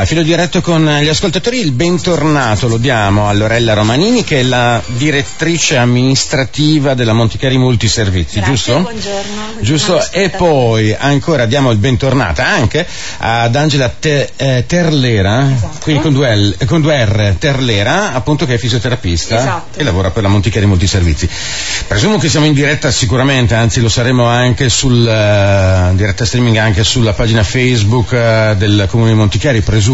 A filo diretto con gli ascoltatori il bentornato lo diamo a Lorella Romanini che è la direttrice amministrativa della Monticari Multiservizi, Grazie, giusto? Buongiorno. Giusto, e poi ancora diamo il bentornata anche ad Angela Te- eh, Terlera, Esatto. quindi con due, L- con due R, Terlera, appunto che è fisioterapista Esatto. e lavora per la Monticari Multiservizi. Presumo che siamo in diretta sicuramente, anzi lo saremo anche sul eh, diretta streaming anche sulla pagina Facebook eh, del Comune di Monticari, presumo.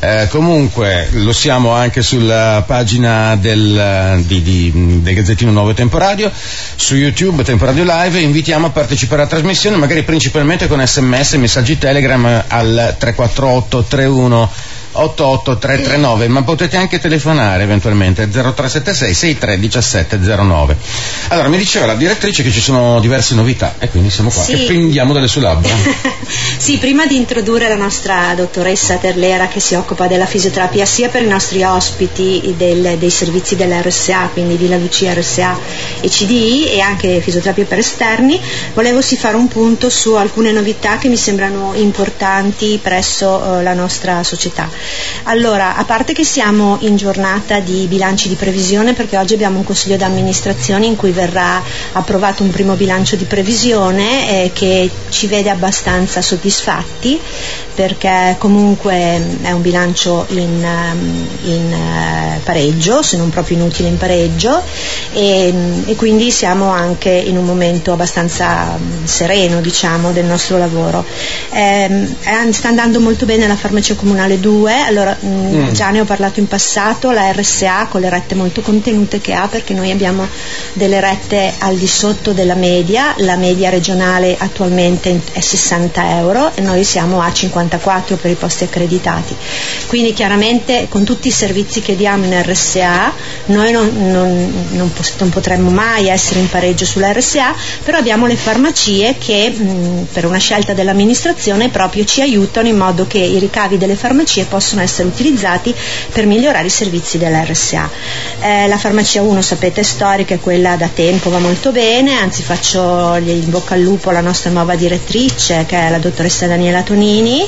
Eh, comunque lo siamo anche sulla pagina del, eh, di- di- del Gazzettino Nuovo Temporadio, su YouTube Temporadio Live. Invitiamo a partecipare alla trasmissione, magari principalmente con sms e messaggi Telegram al 348 31 88339, ma potete anche telefonare eventualmente 0376 63 17 09. Allora, mi diceva la direttrice che ci sono diverse novità e quindi siamo qua Sì. che prendiamo dalle sue labbra. sì, prima di introdurre la nostra dottoressa Terlera che si occupa della fisioterapia sia per i nostri ospiti del- dei servizi dell'RSA, quindi Villa Lucia RSA e CDI e anche fisioterapia per esterni, volevo sì fare un punto su alcune novità che mi sembrano importanti presso eh, la nostra società. Allora, a parte che siamo in giornata di bilanci di previsione perché oggi abbiamo un consiglio d'amministrazione in cui verrà approvato un primo bilancio di previsione eh, che ci vede abbastanza soddisfatti perché comunque mh, è un bilancio in, ehm, in, eh, pareggio, se non proprio inutile in pareggio e, mh, e quindi siamo anche in un momento abbastanza sereno diciamo del nostro lavoro. Eh, sta andando molto bene la farmacia comunale 2, allora mh, Mm. già ne ho parlato in passato, la RSA con le rette molto contenute che ha perché noi abbiamo delle rette al di sotto della media, la media regionale attualmente è 60 euro e noi siamo a 54 per i posti accreditati. Quindi chiaramente con tutti i servizi che diamo in RSA noi non, non- non non potremmo mai essere in pareggio sulla RSA, però abbiamo le farmacie che mh, per una scelta dell'amministrazione proprio ci aiutano in modo che i ricavi delle farmacie possono essere utilizzati per migliorare i servizi dell'RSA. Eh, la farmacia 1 sapete è storica, è quella da tempo, va molto bene, anzi faccio in bocca al lupo alla nostra nuova direttrice che è la dottoressa Daniela Tonini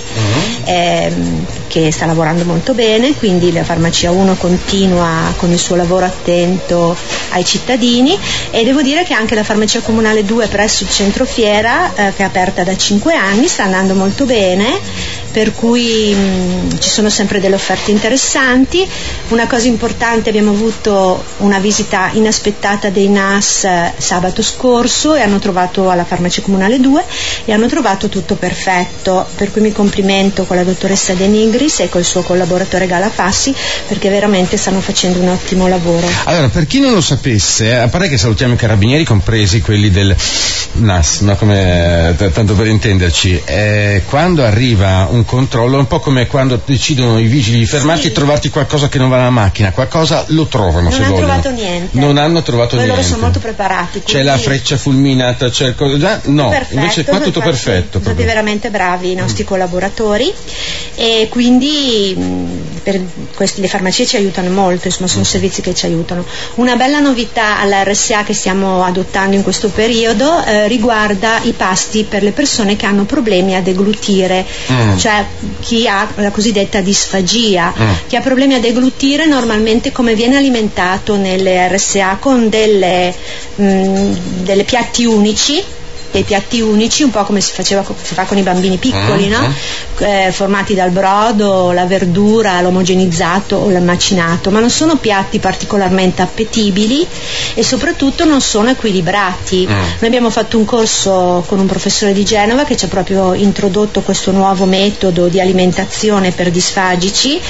ehm, che sta lavorando molto bene, quindi la farmacia 1 continua con il suo lavoro attento ai cittadini e devo dire che anche la farmacia comunale 2 presso il centro fiera eh, che è aperta da 5 anni sta andando molto bene per cui mh, ci sono sempre delle offerte interessanti. Una cosa importante, abbiamo avuto una visita inaspettata dei NAS eh, sabato scorso e hanno trovato alla farmacia comunale 2 e hanno trovato tutto perfetto, per cui mi complimento con la dottoressa De Nigris e col suo collaboratore Galafassi perché veramente stanno facendo un ottimo lavoro. Allora, per chi non lo sapesse, a parte che salutiamo i carabinieri, compresi quelli del NAS, no? come, t- tanto per intenderci, eh, quando arriva un controllo un po' come quando decidono i vigili di fermarti Sì. e trovarti qualcosa che non va nella macchina, qualcosa lo trovano Non se hanno vogliono. trovato niente. Non hanno trovato Poi niente. loro sono molto preparati. C'è la freccia fulminata, c'è il co- già? No, perfetto, invece qua tutto perfetto. Sono stati veramente bravi i nostri collaboratori e quindi per questi- le farmacie ci aiutano molto, insomma sono servizi che ci aiutano. Una bella novità alla RSA che stiamo adottando in questo periodo eh, riguarda i pasti per le persone che hanno problemi a deglutire, Mm. cioè chi ha la cosiddetta disfagia. Mm. Chi ha problemi a deglutire normalmente come viene alimentato nelle RSA con delle, mh, delle piatti unici dei piatti unici, un po' come si, faceva, si fa con i bambini piccoli, Mm, no? mm. Eh, formati dal brodo, la verdura, l'omogenizzato o il macinato, ma non sono piatti particolarmente appetibili e soprattutto non sono equilibrati. Mm. Noi abbiamo fatto un corso con un professore di Genova che ci ha proprio introdotto questo nuovo metodo di alimentazione per disfagici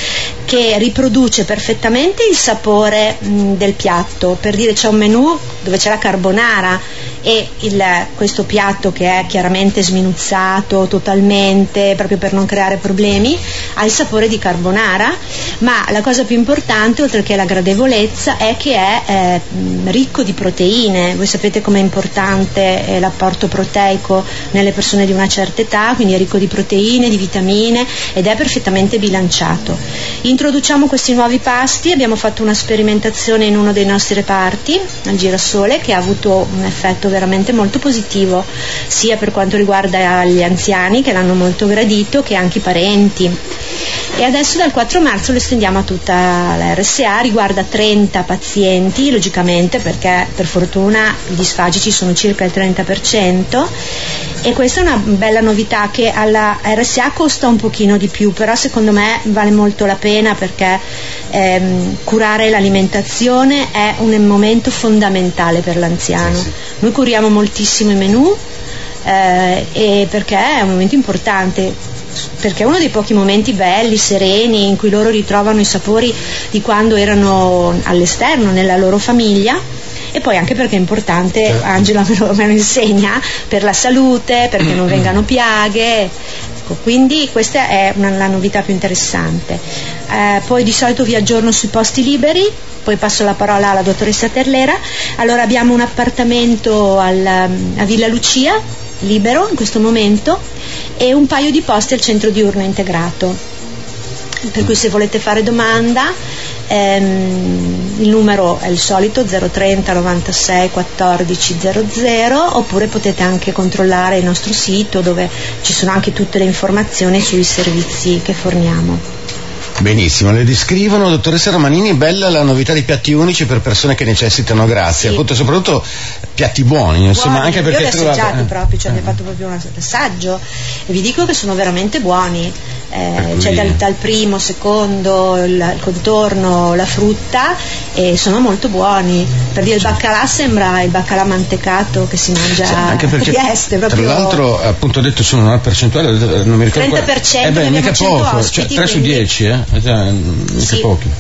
che riproduce perfettamente il sapore mh, del piatto. Per dire c'è un menù dove c'è la carbonara e il- questo piatto che è chiaramente sminuzzato totalmente proprio per non creare problemi ha il sapore di carbonara ma la cosa più importante oltre che la gradevolezza è che è eh, ricco di proteine. Voi sapete com'è importante eh, l'apporto proteico nelle persone di una certa età quindi è ricco di proteine, di vitamine ed è perfettamente bilanciato. Introduciamo questi nuovi pasti. Abbiamo fatto una sperimentazione in uno dei nostri reparti al girasole che ha avuto un effetto veramente molto positivo, sia per quanto riguarda gli anziani che l'hanno molto gradito, che anche i parenti. E adesso dal 4 marzo lo estendiamo a tutta la RSA, riguarda 30 pazienti, logicamente perché per fortuna i disfagici sono circa il 30% e questa è una bella novità che alla RSA costa un pochino di più, però secondo me vale molto la pena perché ehm, curare l'alimentazione è un momento fondamentale per l'anziano. Noi curiamo moltissimo i menù eh, perché è un momento importante perché è uno dei pochi momenti belli, sereni, in cui loro ritrovano i sapori di quando erano all'esterno, nella loro famiglia e poi anche perché è importante, certo. Angela me lo, me lo, insegna, per la salute, perché non vengano piaghe. Ecco, quindi questa è una, la novità più interessante. Eh, poi di solito vi aggiorno sui posti liberi, poi passo la parola alla dottoressa Terlera. Allora abbiamo un appartamento al, a Villa Lucia, libero in questo momento, e un paio di posti al centro diurno integrato. Per cui se volete fare domanda ehm, il numero è il solito 030 96 14 00 oppure potete anche controllare il nostro sito dove ci sono anche tutte le informazioni sui servizi che forniamo. Benissimo, le descrivono, dottoressa Romanini, bella la novità di piatti unici per persone che necessitano grazia, sì. appunto soprattutto piatti buoni, insomma, buoni. anche perché Io li ho assaggiati eh. proprio, cioè eh. abbiamo fatto proprio un assaggio e vi dico che sono veramente buoni, eh, cioè dal, dal, primo, secondo, il, il, contorno, la frutta e sono molto buoni. Per dire il baccalà sembra il baccalà mantecato che si mangia sì, anche perché, a Trieste. Proprio... Tra l'altro appunto detto sono una percentuale, non mi ricordo 30% eh beh, mica poco, cioè 3 su 10, eh? Cioè, mica sì. pochi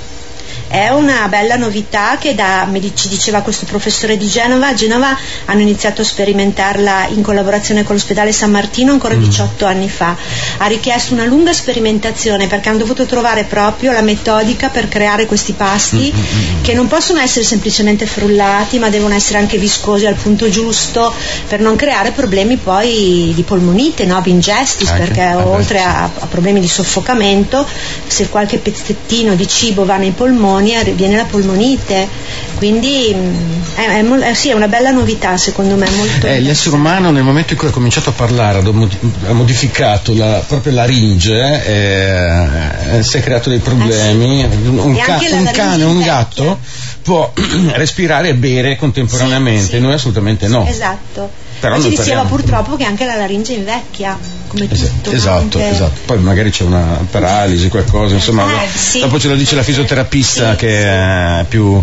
è una bella novità che da, ci diceva questo professore di Genova, a Genova hanno iniziato a sperimentarla in collaborazione con l'ospedale San Martino ancora mm. 18 anni fa. Ha richiesto una lunga sperimentazione perché hanno dovuto trovare proprio la metodica per creare questi pasti mm, mm, che non possono essere semplicemente frullati ma devono essere anche viscosi al punto giusto per non creare problemi poi di polmonite, no? ingestis, anche, perché anche, oltre a, a problemi di soffocamento se qualche pezzettino di cibo va nei polmoni pneumonia viene la polmonite, quindi mm, è, è, è, sì, è una bella novità secondo me. Molto eh, l'essere umano nel momento in cui ha cominciato a parlare ha modificato la, proprio laringe, eh, si è creato dei problemi, eh sì. un, ca- un cane, un gatto può respirare e bere contemporaneamente, sì, sì. noi assolutamente no. Esatto. Però ci diceva parliamo... purtroppo che anche la laringe invecchia come tutto. Esatto, anche... esatto. Poi magari c'è una paralisi, qualcosa, insomma. Eh, sì. Dopo ce lo dice la fisioterapista sì, che è più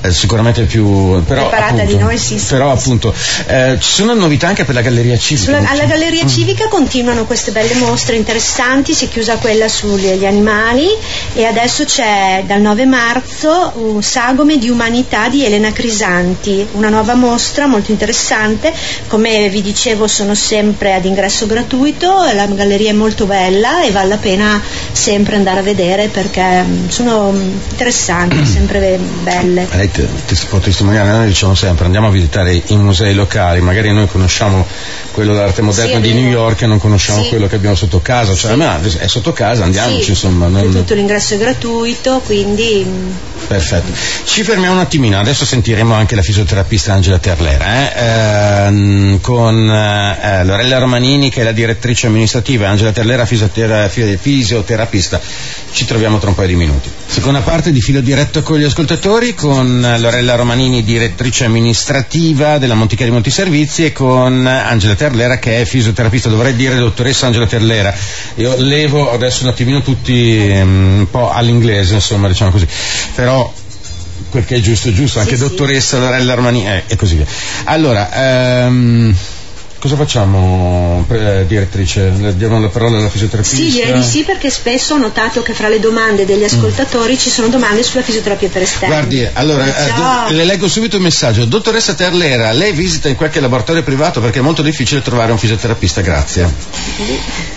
è sicuramente più però, appunto, di noi, sì. Però appunto eh, ci sono novità anche per la Galleria Civica. Sulla, alla Galleria mm. Civica continuano queste belle mostre interessanti, si è chiusa quella sugli animali e adesso c'è dal 9 marzo un sagome di umanità di Elena Crisanti, una nuova mostra molto interessante, come vi dicevo sono sempre ad ingresso gratuito gratuito, la galleria è molto bella e vale la pena sempre andare a vedere perché mm, sono interessanti, sempre belle. Lei ti, ti può testimoniare, noi diciamo sempre andiamo a visitare i musei locali, magari noi conosciamo quello dell'arte moderna sì, di New York e non conosciamo sì. quello che abbiamo sotto casa, cioè sì. è sotto casa, andiamoci insomma. Non... Tutto l'ingresso è gratuito, quindi... Mm. Perfetto. Ci fermiamo un attimino, adesso sentiremo anche la fisioterapista Angela Terlera, eh? Ehm, con eh, Lorella Romanini che è la direttrice direttrice amministrativa, Angela Terlera, fisioterapista. Ci troviamo tra un paio di minuti. Seconda parte di filo diretto con gli ascoltatori, con Lorella Romanini, direttrice amministrativa della Montichiari Multiservizi e con Angela Terlera che è fisioterapista, dovrei dire dottoressa Angela Terlera. Io levo adesso un attimino tutti um, un po' all'inglese, insomma, diciamo così. Però quel che è giusto è giusto, anche sì, dottoressa sì. Lorella Romanini eh, e così via. Allora, um, Cosa facciamo, eh, direttrice? Le diamo la parola alla fisioterapista? Sì, direi di sì, perché spesso ho notato che fra le domande degli ascoltatori mm. ci sono domande sulla fisioterapia per esterni. Guardi, allora, eh, do, le leggo subito un messaggio. Dottoressa Terlera, lei visita in qualche laboratorio privato perché è molto difficile trovare un fisioterapista, grazie.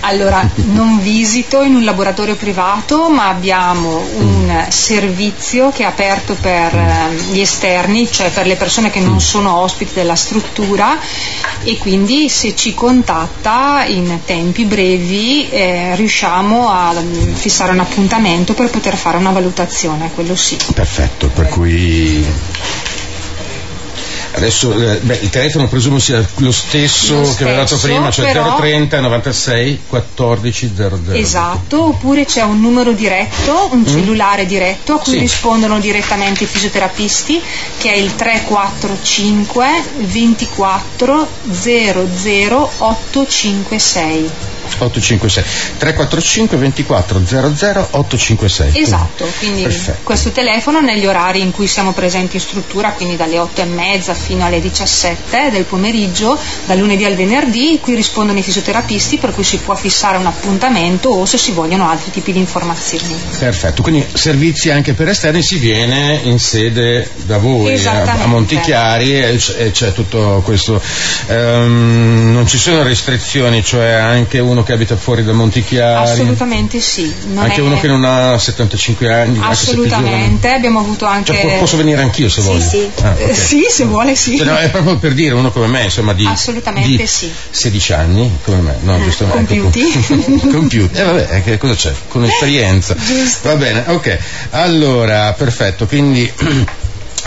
Allora, non visito in un laboratorio privato, ma abbiamo un mm. servizio che è aperto per mm. gli esterni, cioè per le persone che non mm. sono ospiti della struttura e quindi se ci contatta in tempi brevi eh, riusciamo a fissare un appuntamento per poter fare una valutazione, quello sì. Perfetto, per cui Adesso eh, beh, il telefono presumo sia lo stesso, Lo che stesso, aveva dato prima, cioè però- 030 96 14 00. Esatto, oppure c'è un numero diretto, un cellulare diretto a cui Mm. Sì. rispondono direttamente i fisioterapisti che è il 345 24 00 856. 856 345 24 00 856. Esatto, quindi Perfetto. questo telefono negli orari in cui siamo presenti in struttura, quindi dalle 8 e mezza fino alle 17 del pomeriggio, dal lunedì al venerdì, qui rispondono i fisioterapisti per cui si può fissare un appuntamento o se si vogliono altri tipi di informazioni. Perfetto, quindi servizi anche per esterni si viene in sede da voi a, Montichiari e, c'è tutto questo. Ehm, non ci sono restrizioni, cioè anche uno che abita fuori da Montichiari. Assolutamente sì. Anche è- uno che non ha 75 anni. Assolutamente, abbiamo avuto anche... Cioè, po- posso venire anch'io se Sì, voglio. sì. Ah, Eh, ok. sì, se vuole sì. Cioè, no, è proprio per dire uno come me, insomma, di, Assolutamente di sì. 16 anni, come me, no, giusto? ecco, compiuti. compiuti. Eh vabbè, eh, che cosa c'è? Con esperienza. Giusto. Va bene, ok. Allora, perfetto, quindi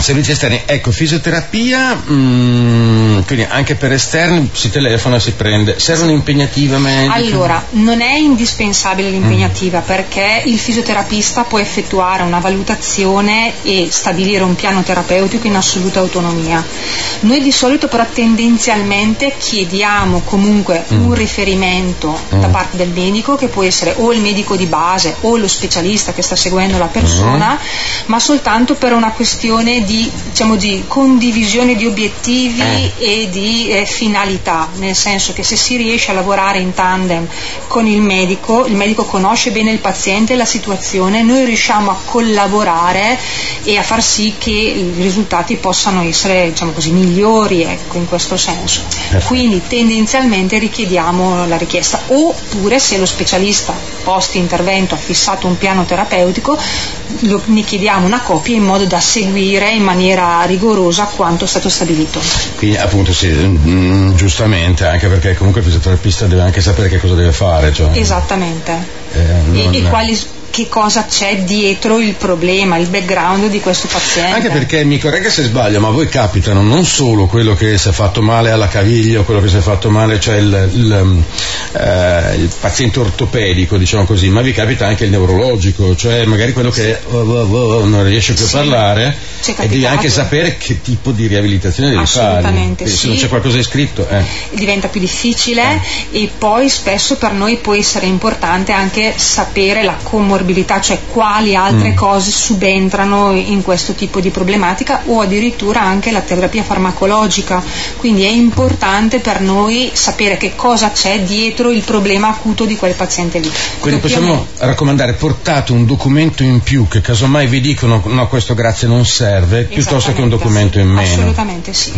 servizi esterni, ecco, fisioterapia, mm, quindi anche per esterni si telefona, si prende. Serve un'impegnativa medica? Allora, non è indispensabile l'impegnativa Mm. perché il fisioterapista può effettuare una valutazione e stabilire un piano terapeutico in assoluta autonomia. Noi di solito però tendenzialmente chiediamo comunque Mm. un riferimento da parte del medico che può essere o il medico di base o lo specialista che sta seguendo la persona, Mm. ma soltanto per una questione di, diciamo, di condivisione di obiettivi Eh. e di eh, finalità, nel senso che se si riesce a lavorare in tandem con il medico, il medico conosce bene il paziente e la situazione, noi riusciamo a collaborare e a far sì che i risultati possano essere diciamo così, migliori ecco, in questo senso. Quindi tendenzialmente richiediamo la richiesta oppure se lo specialista post intervento ha fissato un piano terapeutico lo- ne chiediamo una copia in modo da seguire in maniera rigorosa quanto è stato stabilito. Quindi appunto sì, mm, giustamente, anche perché comunque il fisioterapista deve anche sapere che cosa deve fare. Cioè, Esattamente. eh, E, non- e quali- che cosa c'è dietro il problema, il background di questo paziente. Anche perché mi corregga se sbaglio, ma a voi capitano non solo quello che si è fatto male alla caviglia o quello che si è fatto male, cioè il, il, um, eh, il paziente ortopedico, diciamo così, ma vi capita anche il neurologico, cioè magari quello che oh, oh, oh, non riesce più Sì. a parlare e devi anche sapere che tipo di riabilitazione devi fare. Se sì. non c'è qualcosa di scritto, eh. diventa più difficile e poi spesso per noi può essere importante anche sapere la comorbidità, cioè quali altre Mm. cose subentrano in questo tipo di problematica o addirittura anche la terapia farmacologica. Quindi è importante per noi sapere che cosa c'è dietro il problema acuto di quel paziente lì. Quindi possiamo raccomandare, portate un documento in più che casomai vi dicono no questo grazie non serve, piuttosto che un documento in meno. Mm. Assolutamente sì.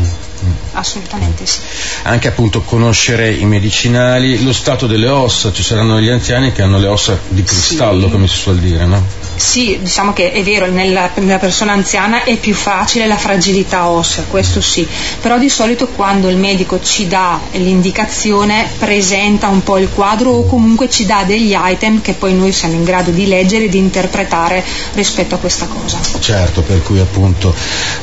Assolutamente sì. anche appunto conoscere i medicinali, lo stato delle ossa, ci saranno gli anziani che hanno le ossa di cristallo, Sì. come si suol dire, no? Sì, diciamo che è vero, nella, nella persona anziana è più facile la fragilità ossea, questo sì, però di solito quando il medico ci dà l'indicazione presenta un po' il quadro o comunque ci dà degli item che poi noi siamo in grado di leggere e di interpretare rispetto a questa cosa. Certo, per cui appunto.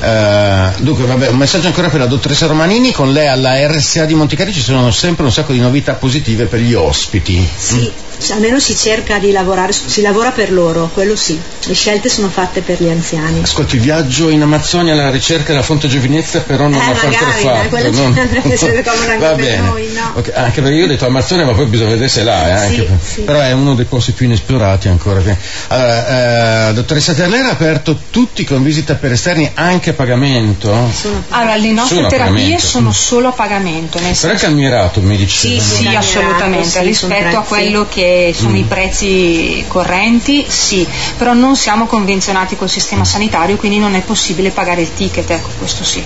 eh, dunque, vabbè, un messaggio ancora per la dottoressa Romanini, con lei alla RSA di Monticari ci sono sempre un sacco di novità positive per gli ospiti. Sì, almeno si cerca di lavorare, si lavora per loro, quello sì. Le scelte sono fatte per gli anziani. Ascolti, viaggio in Amazzonia alla ricerca della fonte giovinezza, però non Eh, l'ho ancora magari, fatto. quello ci non- andrebbe sempre comodo anche Va per bene. noi, no? Ok, anche perché io ho detto Amazzonia, ma poi bisogna vedere se là, eh, Sì, anche per- sì. però è uno dei posti più inesplorati ancora. Allora, eh, dottoressa Terlera ha aperto tutti con visita per esterni anche a pagamento? Sono- Allora, le nostre Solo a terapie sono solo a pagamento, nel Però è senso calmierato, mi dice. Sì, Sì, Sì, assolutamente, sì, sono rispetto a quello che sono Mm. i prezzi correnti, sì, però non siamo convenzionati col sistema sanitario, quindi non è possibile pagare il ticket, ecco, questo sì.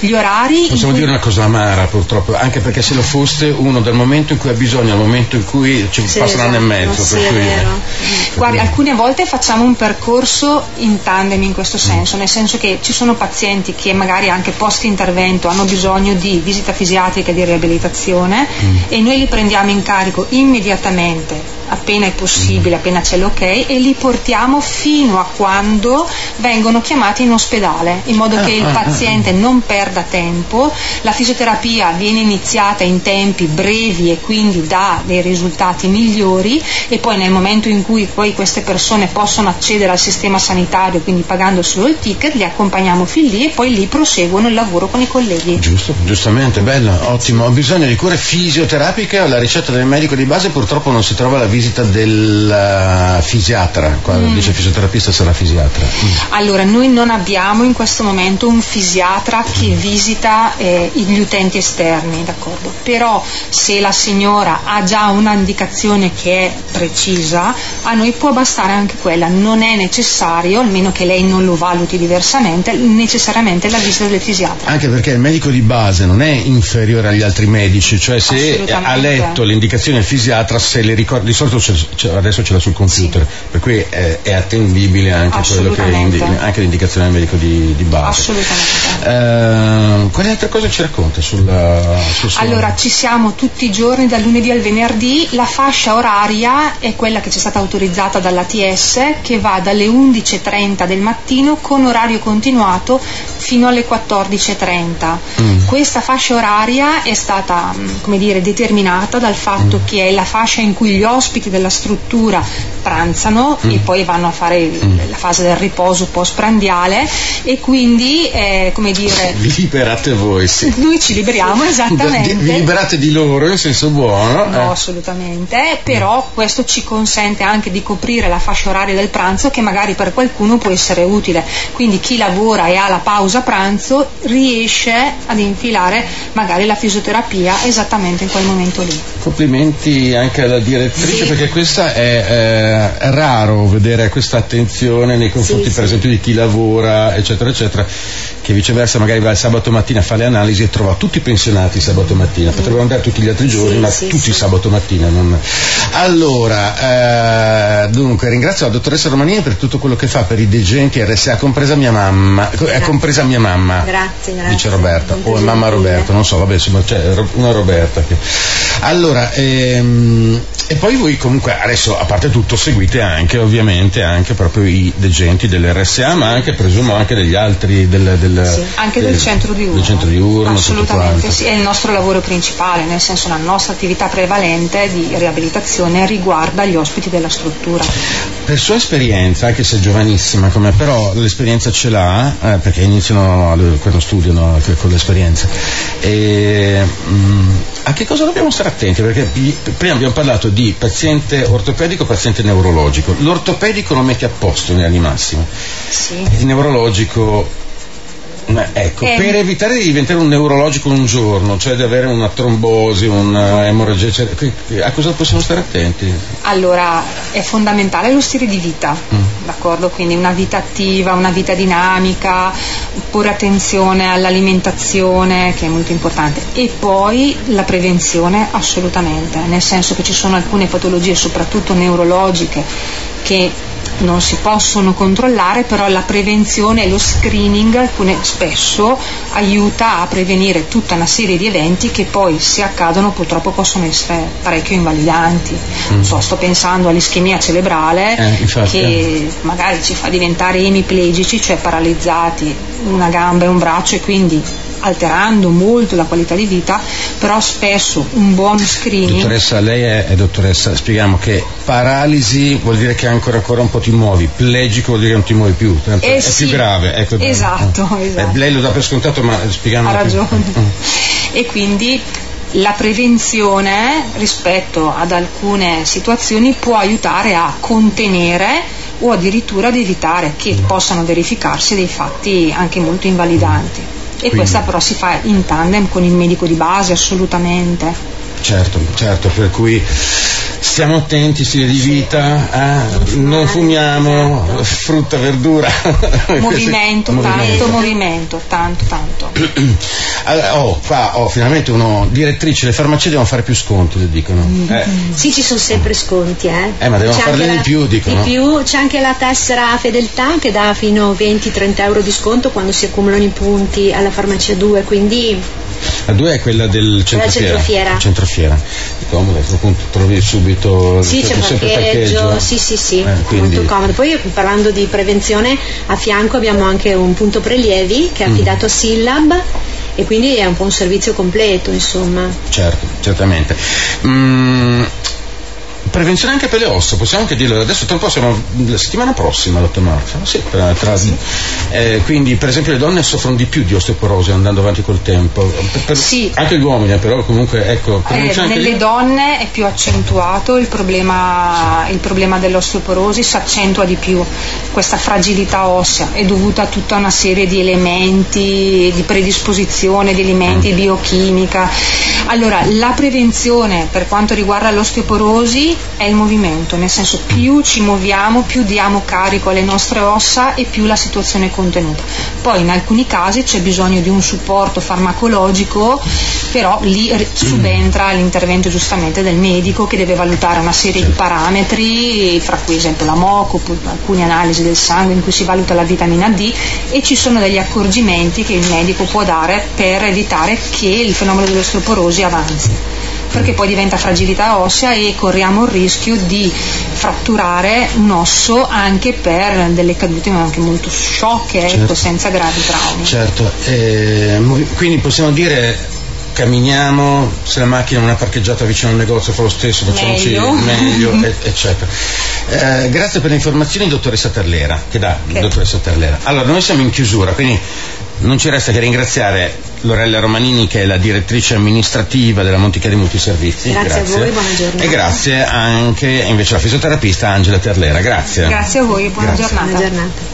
Gli orari... Possiamo cui... dire una cosa amara purtroppo, anche perché se lo foste uno dal momento in cui ha bisogno al momento in cui ci sì, passa esatto. un anno e esatto. mezzo. Sì, cui... Guardi, alcune volte facciamo un percorso in tandem in questo senso, mm. nel senso che ci sono pazienti che magari anche post intervento hanno bisogno di visita fisiatrica e di riabilitazione mm. e noi li prendiamo in carico immediatamente appena è possibile, appena c'è l'ok e li portiamo fino a quando vengono chiamati in ospedale, in modo che il ah, ah, ah, paziente non perda tempo, la fisioterapia viene iniziata in tempi brevi e quindi dà dei risultati migliori e poi nel momento in cui poi queste persone possono accedere al sistema sanitario, quindi pagando solo il ticket, li accompagniamo fin lì e poi lì proseguono il lavoro con i colleghi. Giusto, giustamente, bello, ottimo. Ho bisogno di cure fisioterapiche, la ricetta del medico di base, purtroppo non si trova la visita del uh, fisiatra, quando mm. dice fisioterapista sarà fisiatra. Mm. Allora, noi non abbiamo in questo momento un fisiatra che mm. visita eh, gli utenti esterni, d'accordo? Però se la signora ha già un'indicazione che è precisa, a noi può bastare anche quella, non è necessario, almeno che lei non lo valuti diversamente, necessariamente la visita del fisiatra. Anche perché il medico di base non è inferiore agli altri medici, cioè se ha letto l'indicazione del fisiatra, se le ricorda, di solito adesso ce l'ha sul computer, sì. per cui è, è, attendibile anche, quello che indi, anche l'indicazione del medico di, di base. Assolutamente. Eh, quali altre cose ci racconta sulla, sul Allora, ci siamo tutti i giorni, dal lunedì al venerdì, la fascia oraria è quella che ci è stata autorizzata dall'ATS, che va dalle 11.30 del mattino con orario continuato fino alle 14.30. Mm. Questa fascia oraria è stata, mm, come dire, determinata dal fatto mm. che è la fascia in cui gli ospiti della struttura pranzano mm. e poi vanno a fare mm. la fase del riposo post-prandiale e quindi, eh, come dire... Liberate voi, sì. Noi ci liberiamo, esattamente. Vi liberate di loro in senso buono. No, eh. assolutamente, però questo ci consente anche di coprire la fascia oraria del pranzo che magari per qualcuno può essere utile. Quindi chi lavora e ha la pausa pranzo riesce ad infilare magari la fisioterapia esattamente in quel momento lì. Complimenti anche alla direttrice sì. perché questa è... Eh, raro vedere questa attenzione nei confronti sì, per esempio di chi lavora eccetera eccetera che viceversa magari va il sabato mattina a fare le analisi e trova tutti pensionati sabato mattina. Potrebbero andare tutti gli altri giorni ma tutti sabato mattina non... allora eh, dunque ringrazio la dottoressa Romanini per tutto quello che fa per i degenti RSA compresa mia mamma è compresa mia mamma grazie, grazie. dice Roberta o mamma Roberta non so vabbè insomma c'è una Roberta che... allora ehm, e poi voi comunque adesso a parte tutto seguite anche ovviamente anche proprio i degenti dell'RSA ma anche presumo anche degli altri del, del, sì, anche del, del, centro diurno del centro diurno assolutamente sì è il nostro lavoro principale nel senso la nostra attività prevalente di riabilitazione riguarda gli ospiti della struttura per sua esperienza anche se giovanissima come però l'esperienza ce l'ha eh, perché iniziano quando studiano con l'esperienza e, mh, mm, a che cosa dobbiamo stare attenti perché prima abbiamo parlato di paziente ortopedico, paziente neurologico. L'ortopedico lo metti a posto in linea di massima. Sì. Il neurologico Ecco, eh. per evitare di diventare un neurologico un giorno, cioè di avere una trombosi, un'emorragia, a cosa possiamo stare attenti? Allora, è fondamentale lo stile di vita, mm. d'accordo? Quindi una vita attiva, una vita dinamica, porre attenzione all'alimentazione, che è molto importante, e poi la prevenzione assolutamente, nel senso che ci sono alcune patologie, soprattutto neurologiche, che non si possono controllare, però la prevenzione e lo screening alcune, spesso aiuta a prevenire tutta una serie di eventi che poi se accadono purtroppo possono essere parecchio invalidanti. Mm. So, sto pensando all'ischemia cerebrale eh, che magari ci fa diventare emiplegici, cioè paralizzati una gamba e un braccio e quindi alterando molto la qualità di vita, però spesso un buon screening. Dottoressa, lei è, è dottoressa, spieghiamo che paralisi vuol dire che ancora, ancora un po' ti muovi, plegico vuol dire che non ti muovi più, eh è sì, più grave. Ecco, esatto, eh, esatto. lei lo dà per scontato, ma spieghiamo. Ha ragione. Più. Mm. E quindi la prevenzione rispetto ad alcune situazioni può aiutare a contenere o addirittura ad evitare che possano verificarsi dei fatti anche molto invalidanti. E Quindi. questa però si fa in tandem con il medico di base assolutamente. Certo, certo, per cui stiamo attenti, stile di vita, eh? non fumiamo, frutta, verdura. Movimento, tanto movimento, tanto, tanto. allora, oh, qua, oh, finalmente uno, direttrice, le farmacie devono fare più sconti, le dicono. Mm. Eh. Sì, ci sono sempre sconti, eh. Eh, ma devono farne di più, dicono. Di più, c'è anche la tessera fedeltà che dà fino a 20-30 euro di sconto quando si accumulano i punti alla farmacia 2, quindi la 2 è quella del centrofiera. centrofiera. centrofiera. Comodo, appunto trovi subito sì, c'è parcheggio, sì, sì, sì, eh, quindi... molto comodo. Poi parlando di prevenzione, a fianco abbiamo anche un punto prelievi che è affidato mm. a Sillab e quindi è un po' un servizio completo, insomma. Certo, certamente. Mm, prevenzione anche per le ossa, possiamo anche dirlo, adesso tra un po' siamo la settimana prossima l'8 marzo, sì, tra, tra, sì. Eh, quindi per esempio le donne soffrono di più di osteoporosi andando avanti col tempo, per, per, sì. anche gli uomini però comunque ecco... Eh, nelle lì... donne è più accentuato il problema, il problema dell'osteoporosi, si accentua di più questa fragilità ossea, è dovuta a tutta una serie di elementi, di predisposizione, di elementi, mm. biochimica. Allora, la prevenzione per quanto riguarda l'osteoporosi è il movimento, nel senso più ci muoviamo, più diamo carico alle nostre ossa e più la situazione è contenuta. Poi in alcuni casi c'è bisogno di un supporto farmacologico, però lì subentra l'intervento giustamente del medico che deve valutare una serie di parametri, fra cui esempio la MOCO, alcune analisi del sangue in cui si valuta la vitamina D e ci sono degli accorgimenti che il medico può dare per evitare che il fenomeno dell'osteoporosi avanzi perché poi diventa fragilità ossea e corriamo il rischio di fratturare un osso anche per delle cadute anche molto sciocche, ecco, certo. ecco, senza gravi traumi. Certo, eh, quindi possiamo dire camminiamo, se la macchina non è parcheggiata vicino al negozio fa lo stesso, facciamoci meglio, meglio eccetera. Eh, grazie per le informazioni dottoressa Terlera, che dà okay. dottoressa Terlera. Allora, noi siamo in chiusura, quindi non ci resta che ringraziare Lorella Romanini che è la direttrice amministrativa della Monticari Multiservizi. Grazie, grazie, a voi, buona giornata. E grazie anche invece alla fisioterapista Angela Terlera. Grazie. Grazie a voi, buona grazie. giornata. Buona giornata.